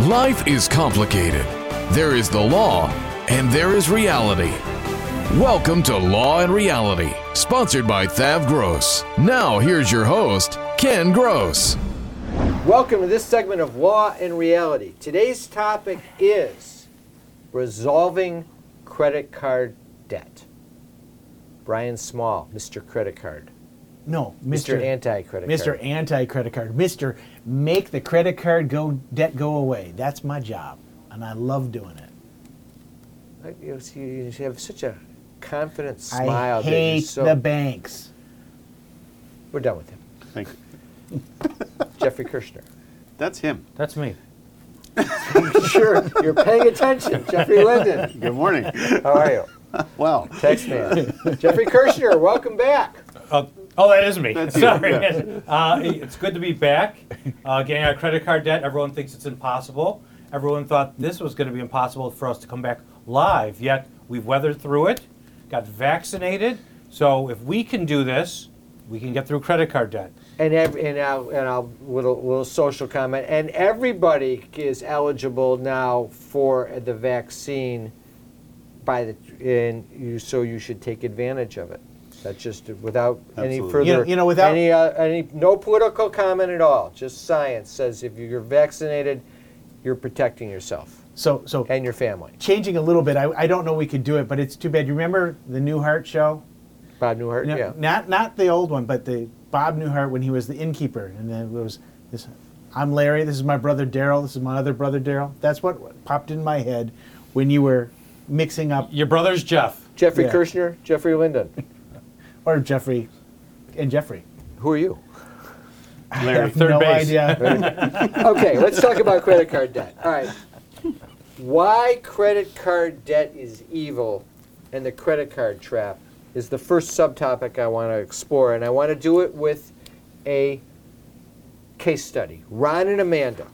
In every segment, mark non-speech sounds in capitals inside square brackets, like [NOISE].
Life is complicated. There is the law and there is reality. Welcome to Law and Reality, sponsored by Thav Gross. Now, here's your host, Ken Gross. Welcome to this segment of Law and Reality. Today's topic is resolving credit card debt. Brian Small, Mr. Credit Card. No, Mr. Mr. Anti-Credit Card. Mr. Card. Anti-credit card. Mr. Make the credit card go debt go away. That's my job, and I love doing it. Like, You see, you have such a confident I smile. that you're hate so- the banks. We're done with him. Thank you. [LAUGHS] Jeffrey Kirshner. That's him. That's me. [LAUGHS] sure, you're paying attention. Jeffrey Linden. Good morning. How are you? [LAUGHS] Well, Text man. Jeffrey Kirshner, welcome back. Uh, oh, that is me. That's [LAUGHS] you, Sorry. yeah. Uh, it's good to be back. Uh, getting out of credit card debt, everyone thinks it's impossible. Everyone thought this was going to be impossible for us to come back live, yet we've weathered through it, got vaccinated. So if we can do this, we can get through credit card debt. And ev- and I'll, and I'll little little social comment. And everybody is eligible now for the vaccine by the and you so you should take advantage of it. That's just without any Absolutely. further You know- you know, without- any uh, any no political comment at all. Just science says if you're vaccinated, you're protecting yourself So, so and your family. changing a little bit. I, I don't know we could do it, but it's too bad. You remember the Newhart show? Bob Newhart, No, yeah. Not not the old one, but the Bob Newhart when he was the innkeeper, and then it was this. I'm Larry. This is my brother Daryl. This is my other brother Daryl. That's what popped in my head when you were mixing up, Your brother's Jeff. Jeffrey Yeah. Kirshner, Jeffrey Linden. [LAUGHS] or Jeffrey, and Jeffrey. Who are you? I have third no base. idea. [LAUGHS] okay, let's talk about credit card debt. All right. Why credit card debt is evil and the credit card trap is the first subtopic I want to explore, and I want to do it with a case study. Ron and Amanda.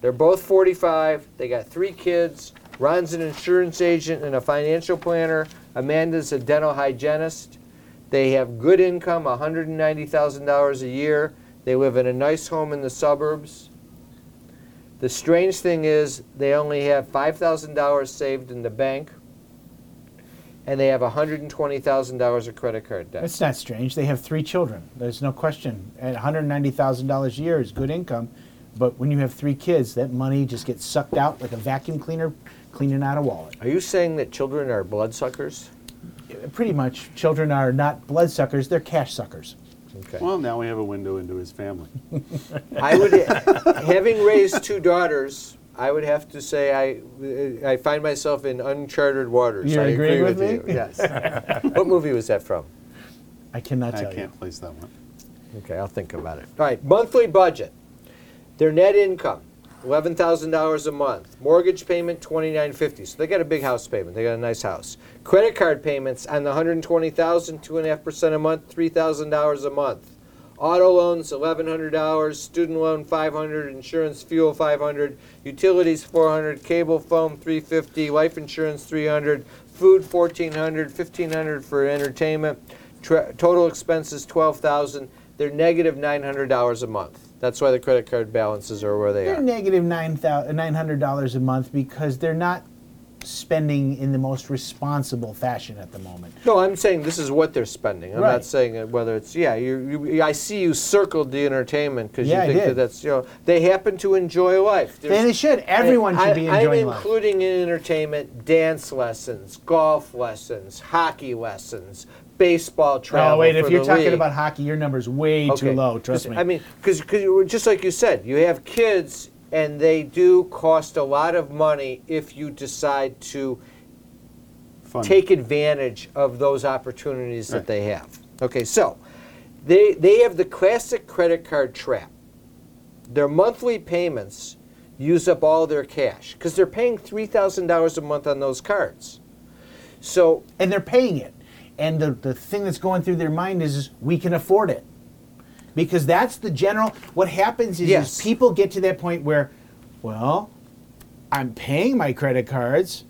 They're both 45. They got three kids. Ron's an insurance agent and a financial planner. Amanda's a dental hygienist. They have good income, $190,000 a year. They live in a nice home in the suburbs. The strange thing is, they only have $5,000 saved in the bank, and they have $120,000 of credit card debt. That's not strange. They have three children. There's no question. At $190,000 a year is good income, but when you have three kids, that money just gets sucked out like a vacuum cleaner cleaning out a wallet. Are you saying that children are bloodsuckers? Pretty much, children are not bloodsuckers; they're cash suckers. Okay. well, now we have a window into his family. [LAUGHS] I would, having raised two daughters, I would have to say I, I find myself in uncharted waters. You I agree agree with you. me? [LAUGHS] Yes. what movie was that from? I cannot I tell I can't you. place that one. Okay, I'll think about it. All right, monthly budget. Their net income, eleven thousand dollars a month. Mortgage payment, twenty nine fifty. So they got a big house payment. They got a nice house. Credit card payments on the hundred twenty thousand, two and a half percent a month, three thousand dollars a month. Auto loans, eleven hundred dollars. Student loan, five hundred. Insurance, fuel, five hundred. Utilities, four hundred. Cable, phone, three fifty. Life insurance, three hundred. Food, fourteen hundred. Fifteen hundred for entertainment. Tra- total expenses, twelve thousand. They're negative nine hundred dollars a month. That's why the credit card balances are where they are. They're are. negative nine thousand nine hundred dollars a month because they're not spending in the most responsible fashion at the moment. No, I'm saying this is what they're spending. I'm not saying uh, whether it's yeah. You, you, I see you circled the entertainment because Yeah, I you think that did. that's you know they happen to enjoy life. Then they should. Everyone I- should be I, enjoying I'm life. including in entertainment dance lessons, golf lessons, hockey lessons, baseball oh, travel. Oh wait, if you're talking league. about hockey, your number's way too low. Trust me. I mean, because just like you said, you have kids, and they do cost a lot of money if you decide to Fun. take advantage of those opportunities that they have. Okay, so they they have the classic credit card trap. Their monthly payments use up all their cash because they're paying $3,000 a month on those cards. So and they're paying it. And the, the thing that's going through their mind is, is we can afford it. Because that's the general what happens is, Yes. is people get to that point where, well, I'm paying my credit cards.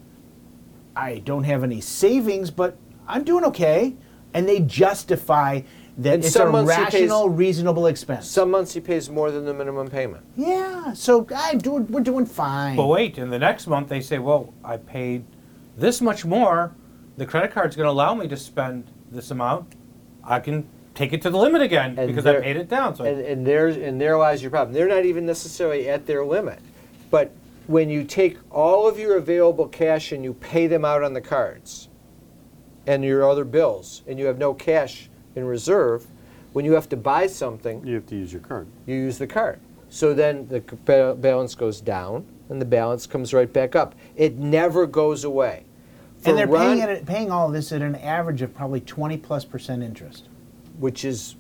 I don't have any savings, but I'm doing okay. And they justify that And it's some a months he pays- rational, reasonable expense. some months he pays more than the minimum payment. yeah, so I'm doing, we're doing fine. But wait, in the next month they say, well, I paid this much more. The credit card's going to allow me to spend this amount. I can take it to the limit again And because I there- paid it down. So And, and there's and there lies your problem. They're not even necessarily at their limit, but when you take all of your available cash and you pay them out on the cards, and your other bills, and you have no cash in reserve, when you have to buy something, You have to use your card. you use the card. So then the balance goes down, and the balance comes right back up. It never goes away. And they're For paying, it, paying all of this at an average of probably 20 plus percent interest. which is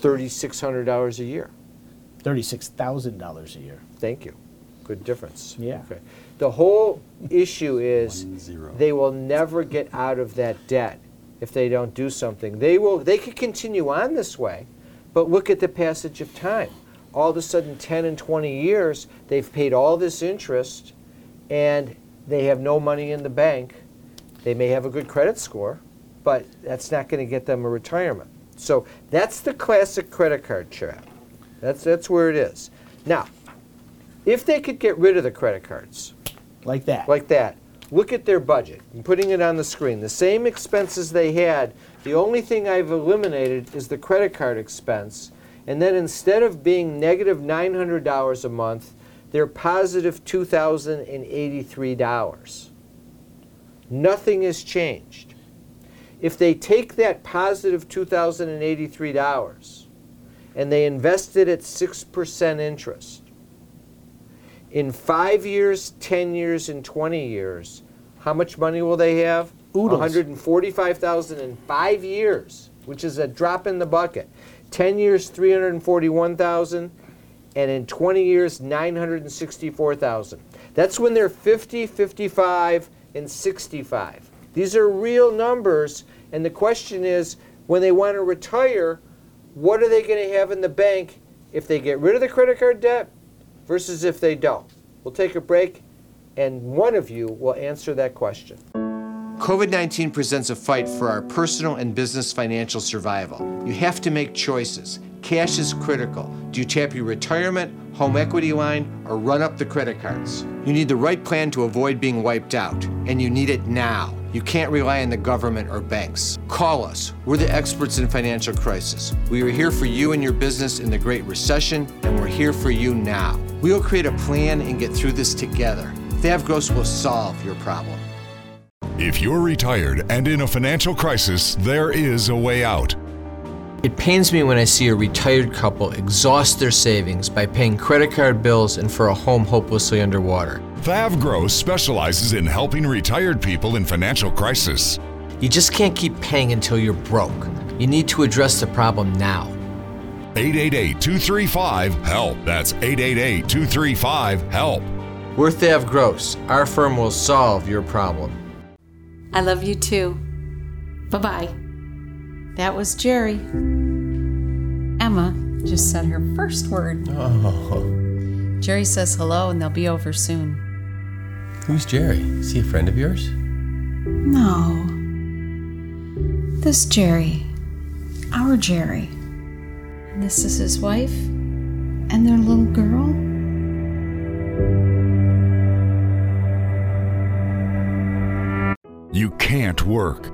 thirty-six hundred dollars a year. $36,000 a year. Thank you. Good difference. Yeah. Okay. The whole issue is they will never get out of that debt if they don't do something. They will. They could continue on this way, but look at the passage of time. All of a sudden, 10 and 20 years, they've paid all this interest, and they have no money in the bank. They may have a good credit score, but that's not going to get them a retirement. So that's the classic credit card trap. That's that's where it is. Now, if they could get rid of the credit cards Like that. like that, look at their budget. I'm putting it on the screen. The same expenses they had. The only thing I've eliminated is the credit card expense. And then instead of being negative $900 a month, they're positive $2,083. Nothing has changed. If they take that positive $2,083 and they invest it at 6% interest, in five years, 10 years, and 20 years, how much money will they have? Oodles. 145,000 in five years, which is a drop in the bucket. 10 years, 341,000, and in 20 years, 964,000. That's when they're 50, 55, and 65. These are real numbers, and the question is when they want to retire, what are they going to have in the bank if they get rid of the credit card debt versus if they don't? We'll take a break, and one of you will answer that question. COVID 19 presents a fight for our personal and business financial survival. You have to make choices. Cash is critical. Do you tap your retirement, home equity line, or run up the credit cards? You need the right plan to avoid being wiped out, and you need it now. You can't rely on the government or banks. Call us. We're the experts in financial crisis. We were here for you and your business in the Great Recession, and we're here for you now. We'll create a plan and get through this together. Thav Gross will solve your problem. If you're retired and in a financial crisis, there is a way out. It pains me when I see a retired couple exhaust their savings by paying credit card bills and for a home hopelessly underwater. Thav Gross specializes in helping retired people in financial crisis. You just can't keep paying until you're broke. You need to address the problem now. 888 235 HELP. That's 888 235 HELP. We're Thav Gross. Our firm will solve your problem. I love you too. Bye bye. That was Jerry. Emma just said her first word. Oh, Jerry says hello and they'll be over soon. who's Jerry? Is he a friend of yours? No. This Jerry. Our Jerry. And this is his wife and their little girl. You can't work.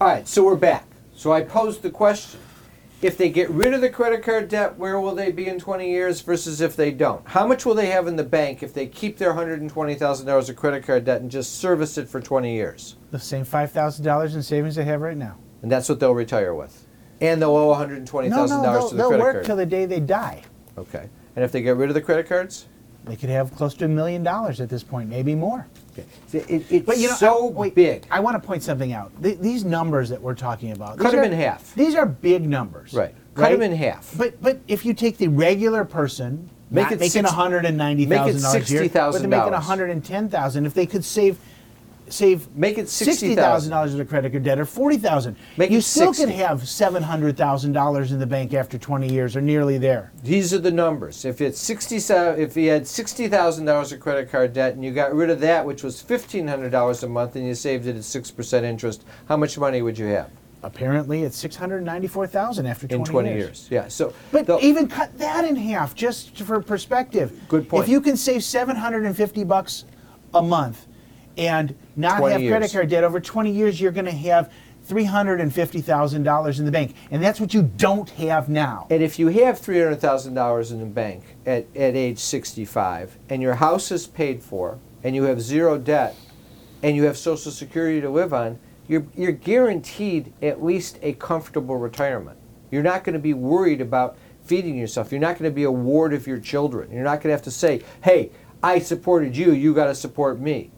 All right, so we're back. So I posed the question. If they get rid of the credit card debt, where will they be in 20 years versus if they don't? How much will they have in the bank if they keep their $120,000 of credit card debt and just service it for 20 years? The same five thousand dollars in savings they have right now. And that's what they'll retire with. And they'll owe $120,000 No, no, they'll, to the they'll credit work card. till the day they die. okay. And if they get rid of the credit cards? They could have close to a million dollars at this point, maybe more. Okay. It, it's But you know, so I, wait, big. I want to point something out. Th- these numbers that we're talking about, Cut them are- in half. These are big numbers, Right. Cut them in half. But but if you take the regular person, Make it making one hundred and ninety thousand dollars a year, but they're making one hundred and ten thousand, if they could save save Make it sixty thousand dollars in a credit card debt or forty thousand, Make you still 60. could have seven hundred thousand dollars in the bank after twenty years or nearly there. These are the numbers. If it's sixty, if you had sixty thousand dollars of credit card debt and you got rid of that, which was fifteen hundred dollars a month, and you saved it at six percent interest, how much money would you have Apparently, it's six hundred ninety-four thousand after twenty, in twenty years? Yeah. So, But the- even cut that in half, just for perspective. Good point. If you can save seven hundred and fifty bucks a month, and not 20 have credit years. card debt over twenty years, you're going to have three hundred and fifty thousand dollars in the bank, and that's what you don't have now. and if you have three hundred thousand dollars in the bank at, at age sixty-five, and your house is paid for, and you have zero debt, and you have Social Security to live on, you're you're guaranteed at least a comfortable retirement. You're not going to be worried about feeding yourself. You're not going to be a ward of your children. You're not going to have to say, "Hey, I supported you. You got to support me."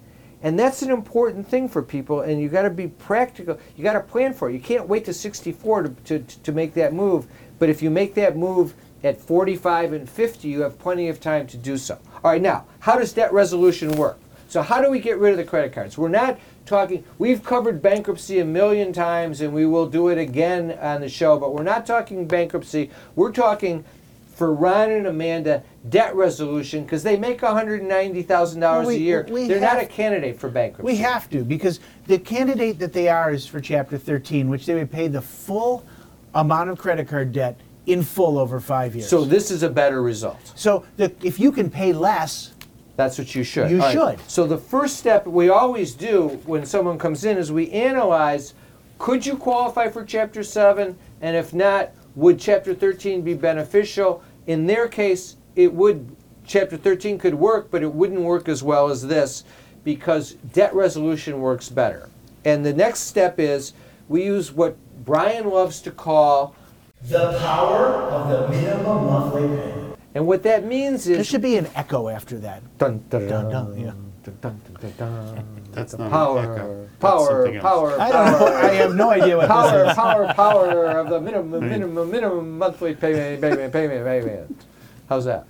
And that's an important thing for people, and you got to be practical. You got to plan for it. You can't wait to 64 to, to, to make that move. But if you make that move at 45 and 50, you have plenty of time to do so. All right, now, how does debt resolution work? So, how do we get rid of the credit cards? We're not talking, we've covered bankruptcy a million times, and we will do it again on the show, but we're not talking bankruptcy. We're talking for Ron and Amanda debt resolution because they make $190,000 Well, we- a year. we They're not have- a candidate for bankruptcy. We have to because the candidate that they are is for Chapter 13, which they would pay the full amount of credit card debt in full over five years. So this is a better result. so the, if you can pay less, That's what you should. You All should. So the first step we always do when someone comes in is we analyze could you qualify for chapter 7 and if not would chapter 13 be beneficial? In their case it would chapter 13 could work but it wouldn't work as well as this because debt resolution works better. And the next step is we use what Brian loves to call the power of the minimum monthly payment. and what that means is. There should be an echo after that. dun, dun, Dun, dun, dun, yeah. Dun, dun, dun, dun. That's not an power. That's power, something power, I don't know. I have no idea what power, this is. power, power of the minimum, minimum, minimum monthly payment, payment, payment, payment. How's that?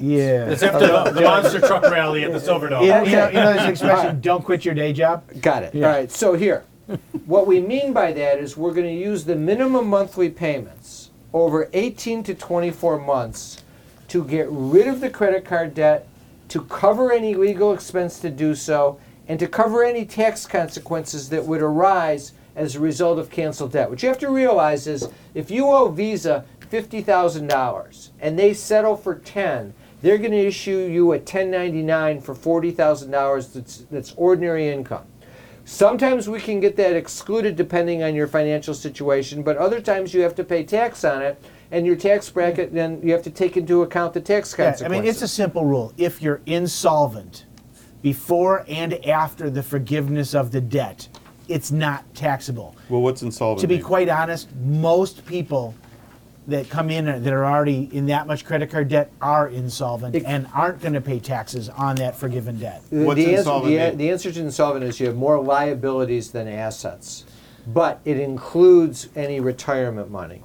Yeah. It's after the, the monster truck rally at the Silverdome. You know, you know, you know this expression, don't quit your day job? Got it. Yeah. All right. So here, what we mean by that is we're going to use the minimum monthly payments over 18 to 24 months to get rid of the credit card debt, to cover any legal expense to do so, and to cover any tax consequences that would arise as a result of canceled debt. What you have to realize is if you owe Visa $50,000 and they settle for 10, they're going to issue you a 1099 for $40,000 that's, that's ordinary income. Sometimes we can get that excluded depending on your financial situation, but other times you have to pay tax on it, and your tax bracket, then you have to take into account the tax Yeah, consequences. I mean, it's a simple rule. If you're insolvent before and after the forgiveness of the debt, it's not taxable. Well, what's insolvent? To be mean? quite honest, most people that come in that are already in that much credit card debt are insolvent It- and aren't going to pay taxes on that forgiven debt. The- What's the, answer, insolvent the, the answer to insolvent is you have more liabilities than assets, but it includes any retirement money.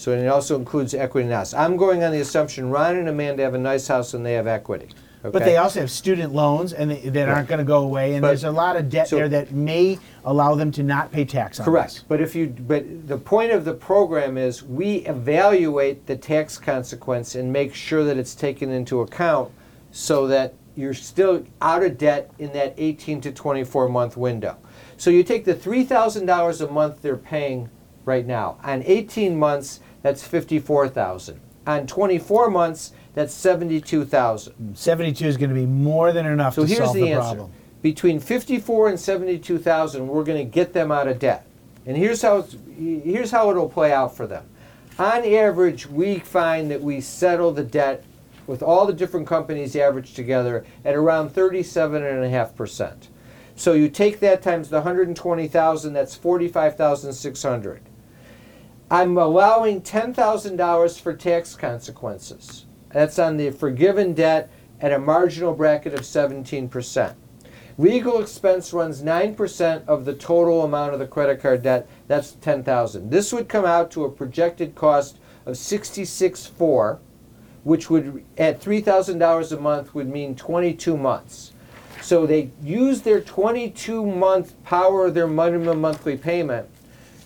So it also includes equity in the house. I'm going on the assumption Ron and Amanda have a nice house and they have equity. But they also have student loans and they, that aren't going to go away, and But- there's a lot of debt so- there that may allow them to not pay tax on Correct. this. But if you, but the point of the program is we evaluate the tax consequence and make sure that it's taken into account so that you're still out of debt in that 18 to 24 month window. So you take the $3,000 a month they're paying right now. On 18 months, that's 54,000. On 24 months, that's 72,000. 72 is going to be more than enough So to here's solve the, the, answer. problem. Between 54 and 72,000, we're going to get them out of debt. And here's how it's, here's how it'll play out for them. On average, we find that we settle the debt with all the different companies averaged together at around 37.5%. So you take that times the 120,000, that's 45,600. I'm allowing $10,000 for tax consequences. That's on the forgiven debt at a marginal bracket of 17%. Legal expense runs 9% of the total amount of the credit card debt. That's 10,000. This would come out to a projected cost of 66.4, which would at $3,000 a month would mean 22 months. So they use their 22 month power of their minimum monthly payment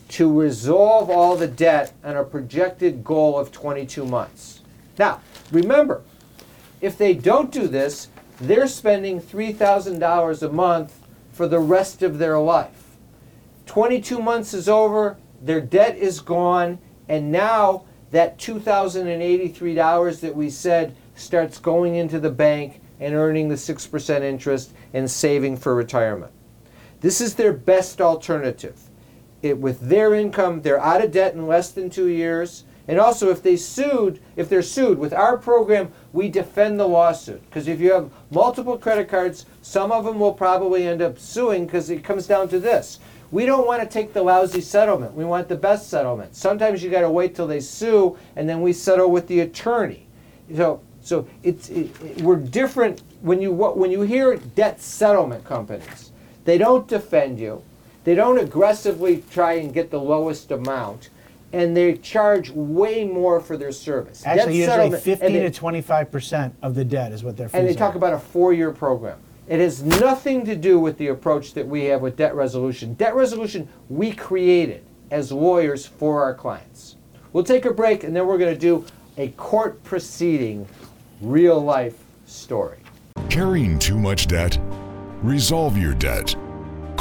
to resolve all the debt on a projected goal of 22 months. Now, remember, if they don't do this, they're spending $3,000 a month for the rest of their life. 22 months is over, their debt is gone, and now that $2,083 that we said starts going into the bank and earning the 6% interest and saving for retirement. This is their best alternative. It, with their income, they're out of debt in less than two years. And also, if they sued, if they're sued with our program, we defend the lawsuit. Because if you have multiple credit cards, some of them will probably end up suing because it comes down to this. We don't want to take the lousy settlement. We want the best settlement. Sometimes you got to wait till they sue, and then we settle with the attorney. So, so it's it, it- we're different when you when you hear debt settlement companies. They don't defend you. They don't aggressively try and get the lowest amount, and they charge way more for their service. Debt Actually, usually settlement- 15 and they- to 25 percent of the debt is what their fees and they are. talk about a four-year program. It has nothing to do with the approach that we have with debt resolution. Debt resolution we created as lawyers for our clients. We'll take a break and then we're going to do a court proceeding, real life story. Carrying too much debt? Resolve your debt.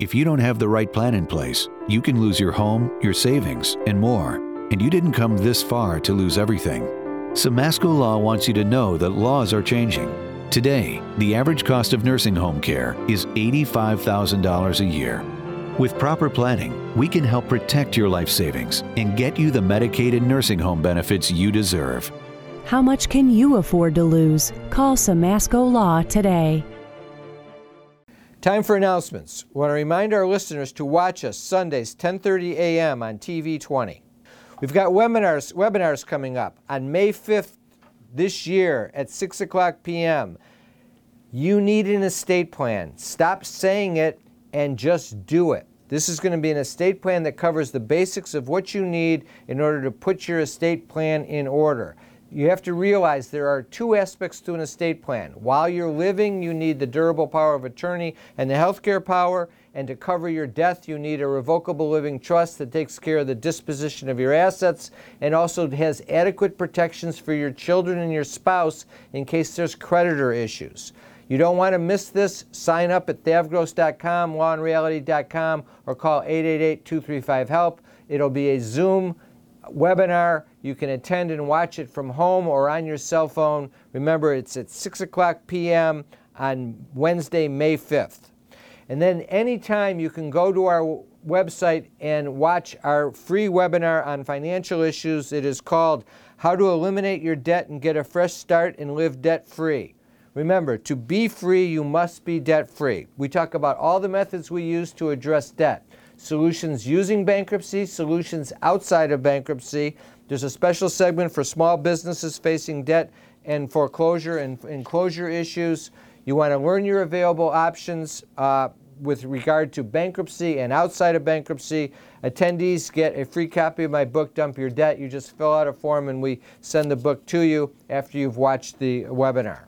If you don't have the right plan in place, you can lose your home, your savings, and more. And you didn't come this far to lose everything. Samasco Law wants you to know that laws are changing. Today, the average cost of nursing home care is $85,000 a year. With proper planning, we can help protect your life savings and get you the Medicaid and nursing home benefits you deserve. How much can you afford to lose? Call Samasco Law today. Time for announcements. We want to remind our listeners to watch us Sundays 10:30 a.m. on TV 20. We've got webinars webinars coming up on May 5th this year at 6 o'clock p.m. You need an estate plan. Stop saying it and just do it. This is going to be an estate plan that covers the basics of what you need in order to put your estate plan in order. You have to realize there are two aspects to an estate plan. While you're living, you need the durable power of attorney and the healthcare power. And to cover your death, you need a revocable living trust that takes care of the disposition of your assets and also has adequate protections for your children and your spouse in case there's creditor issues. You don't want to miss this. Sign up at thavgross.com, lawandreality.com, or call 888 235 HELP. It'll be a Zoom webinar. You can attend and watch it from home or on your cell phone. Remember, it's at 6 o'clock p.m. on Wednesday, May 5th. And then anytime you can go to our website and watch our free webinar on financial issues. It is called How to Eliminate Your Debt and Get a Fresh Start and Live Debt Free. Remember, to be free, you must be debt free. We talk about all the methods we use to address debt solutions using bankruptcy, solutions outside of bankruptcy. There's a special segment for small businesses facing debt and foreclosure and enclosure issues. You want to learn your available options uh, with regard to bankruptcy and outside of bankruptcy. Attendees get a free copy of my book, Dump Your Debt. You just fill out a form and we send the book to you after you've watched the webinar.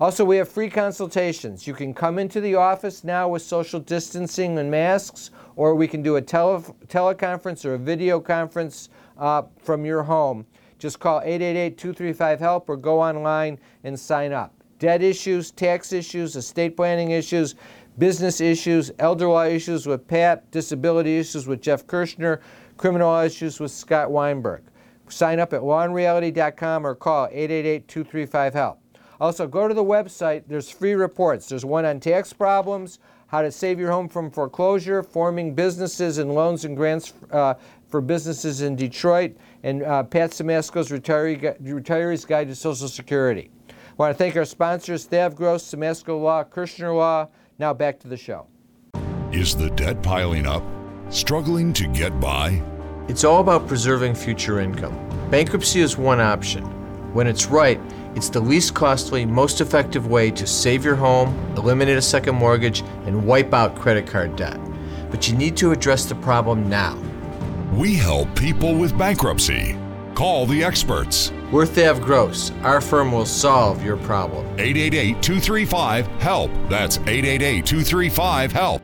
Also, we have free consultations. You can come into the office now with social distancing and masks, or we can do a tele- teleconference or a video conference uh, from your home. Just call 888 235 HELP or go online and sign up. Debt issues, tax issues, estate planning issues, business issues, elder law issues with Pat, disability issues with Jeff Kirschner, criminal law issues with Scott Weinberg. Sign up at lawandreality.com or call 888 235 HELP. Also, go to the website. There's free reports. There's one on tax problems, how to save your home from foreclosure, forming businesses and loans and grants uh, for businesses in Detroit, and uh, Pat Samasco's retiree, Retiree's Guide to Social Security. I want to thank our sponsors, Thav Gross, Samasco Law, Kirshner Law. Now back to the show. Is the debt piling up? Struggling to get by? It's all about preserving future income. Bankruptcy is one option. When it's right, it's the least costly, most effective way to save your home, eliminate a second mortgage, and wipe out credit card debt. But you need to address the problem now. We help people with bankruptcy. Call the experts. We're Thav Gross. Our firm will solve your problem. 888 235 HELP. That's 888 235 HELP.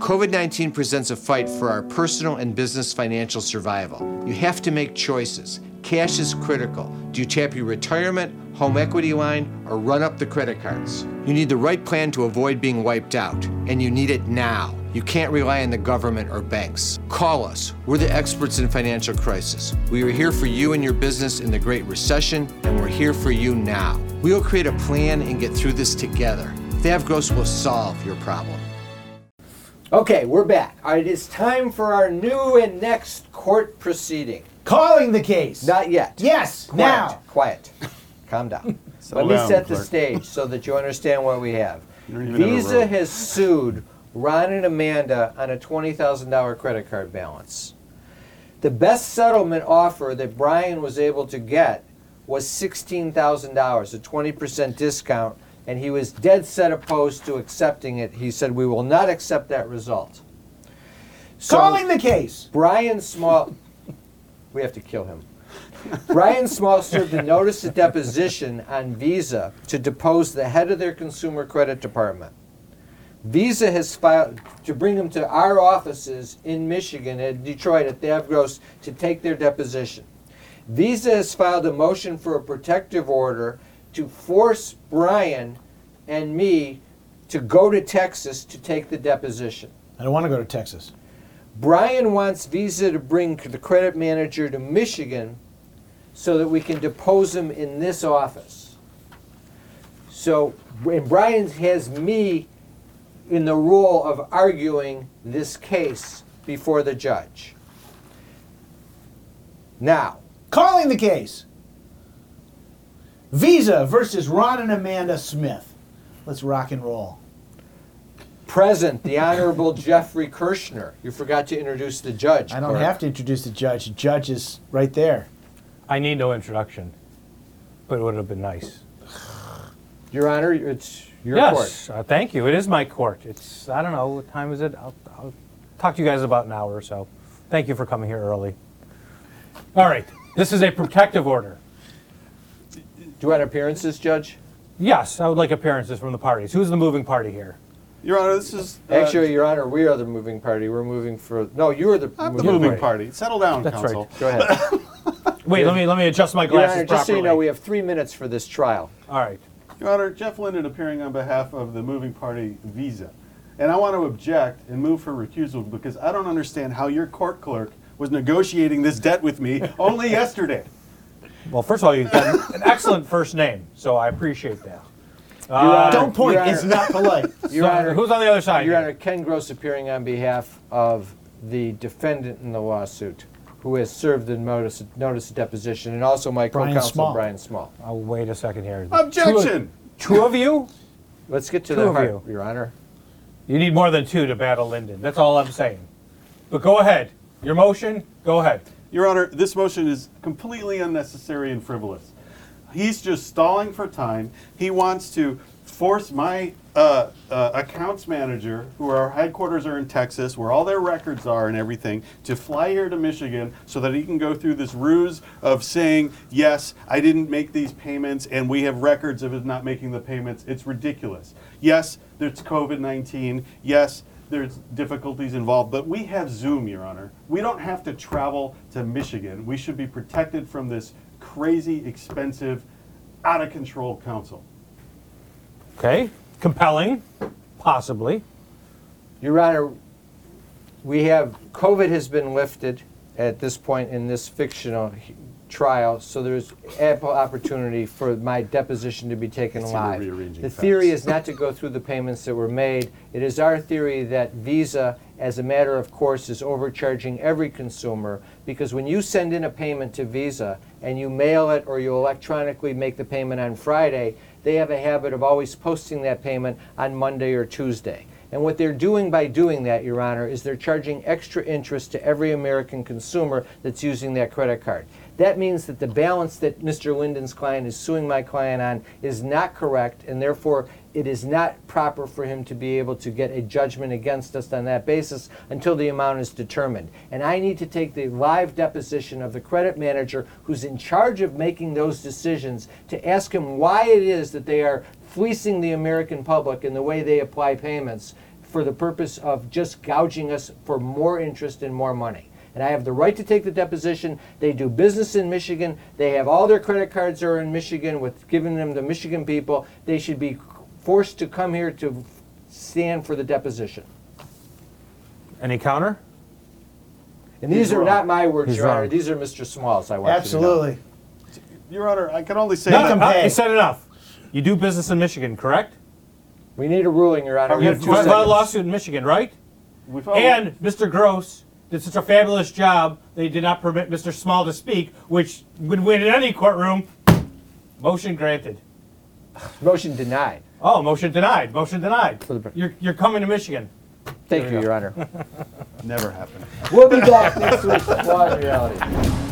COVID 19 presents a fight for our personal and business financial survival. You have to make choices. Cash is critical. Do you tap your retirement, home equity line, or run up the credit cards? You need the right plan to avoid being wiped out, and you need it now. You can't rely on the government or banks. Call us. We're the experts in financial crisis. We are here for you and your business in the Great Recession, and we're here for you now. We will create a plan and get through this together. Thav Gross will solve your problem. Okay, we're back. All right, it's time for our new and next court proceeding. Calling the case. Not yet. Yes, Quiet. now. Quiet. Calm down. [LAUGHS] Let me down, set the stage so that you understand what we have. You don't even have a Visa has sued Ron and Amanda on a $20,000 credit card balance. The best settlement offer that Brian was able to get was $16,000, a 20% discount, and he was dead set opposed to accepting it. He said, We will not accept that result. So- Calling the case. Brian Small, [LAUGHS] we have to kill him. Brian Small served a notice of deposition on Visa to depose the head of their consumer credit department. Visa has filed to bring them to our offices in Michigan at Detroit at Thav Gross to take their deposition. Visa has filed a motion for a protective order to force Brian and me to go to Texas to take the deposition. I don't want to go to Texas. Brian wants Visa to bring the credit manager to Michigan so that we can depose him in this office. So, and Brian has me in the role of arguing this case before the judge. Now, Calling the case. Visa versus Ron and Amanda Smith. Let's rock and roll. present the Honorable [LAUGHS] Jeffrey Kirschner. You forgot to introduce the judge. I don't clerk. have to introduce the judge. The judge is right there. I need no introduction, but it would have been nice. Your Honor, it's your court. yes, uh, thank you. It is my court. It's I don't know what time is it. I'll, I'll talk to you guys about an hour or so. Thank you for coming here early. All right, this is a protective order. Do you want appearances, Judge? Yes, I would like appearances from the parties. Who's the moving party here? Your Honor, this is. uh, Actually, Your Honor, we are the moving party. We're moving for, no, you are the I'm the moving moving party. party. Settle down, That's counsel. right. Go ahead. [LAUGHS] Wait, let me let me adjust my Your glasses Honor, just so you know, we have three minutes for this trial. All right. Your Honor, Jeff Linden appearing on behalf of the moving party Visa. And I want to object and move for recusal because I don't understand how your court clerk was negotiating this debt with me [LAUGHS] only yesterday. Well, first of all, you've got an excellent first name, so I appreciate that. Uh, Don't point. Your It's Honor. not polite. [LAUGHS] Your so Honor, who's on the other side? Your here? Honor, Ken Gross appearing on behalf of the defendant in the lawsuit, who has served the notice, notice of deposition, and also my Brian co-counsel, Small. Brian Small. Oh, wait a second here. Objection! Two, two of you? Let's get to Two the of heart, you. Your Honor. You need more than two to battle Linden. That's all I'm saying. But go ahead. Your motion, go ahead. Your Honor, this motion is completely unnecessary and frivolous. He's just stalling for time. He wants to force my uh, uh, accounts manager, who our headquarters are in Texas, where all their records are and everything, to fly here to Michigan so that he can go through this ruse of saying, yes, I didn't make these payments and we have records of him not making the payments. It's ridiculous. Yes, there's COVID 19. Yes, there's difficulties involved, but we have Zoom, Your Honor. We don't have to travel to Michigan. We should be protected from this crazy, expensive, out of control council. Okay? Compelling, possibly. Your Honor, we have, COVID has been lifted at this point in this fictional he- trial, so there's ample opportunity for my deposition to be taken I see live. rearranging The theory facts. is not to go through the payments that were made. It is our theory that Visa, as a matter of course, is overcharging every consumer because when you send in a payment to Visa and you mail it or you electronically make the payment on Friday, they have a habit of always posting that payment on Monday or Tuesday. And what they're doing by doing that, Your Honor, is they're charging extra interest to every American consumer that's using that credit card. That means that the balance that Mr. Linden's client is suing my client on is not correct, and therefore it is not proper for him to be able to get a judgment against us on that basis until the amount is determined. And I need to take the live deposition of the credit manager who's in charge of making those decisions to ask him why it is that they are fleecing the American public in the way they apply payments for the purpose of just gouging us for more interest and more money. And I have the right to take the deposition. They do business in Michigan. They have all their credit cards are in Michigan with giving them to Michigan people. They should be forced to come here to stand for the deposition. Any counter? And these He's are wrong. not my words, He's Your Honor. wrong. These are Mr. Small's. I want Absolutely. Your Honor, I can only say No, that. no, pay. you said enough. You do business in Michigan, correct? You to know. We need a ruling, Your Honor. We You have two filed a seconds. lawsuit in Michigan, right? We filed- And Mr. Gross did such a fabulous job, they did not permit Mr. Small to speak, which would win in any courtroom. Motion granted. Motion denied. Oh, motion denied. Motion denied. For the- You're, you're coming to Michigan. Thank you, Your Honor. [LAUGHS] [LAUGHS] Never happened. We'll be back next week with Law Reality.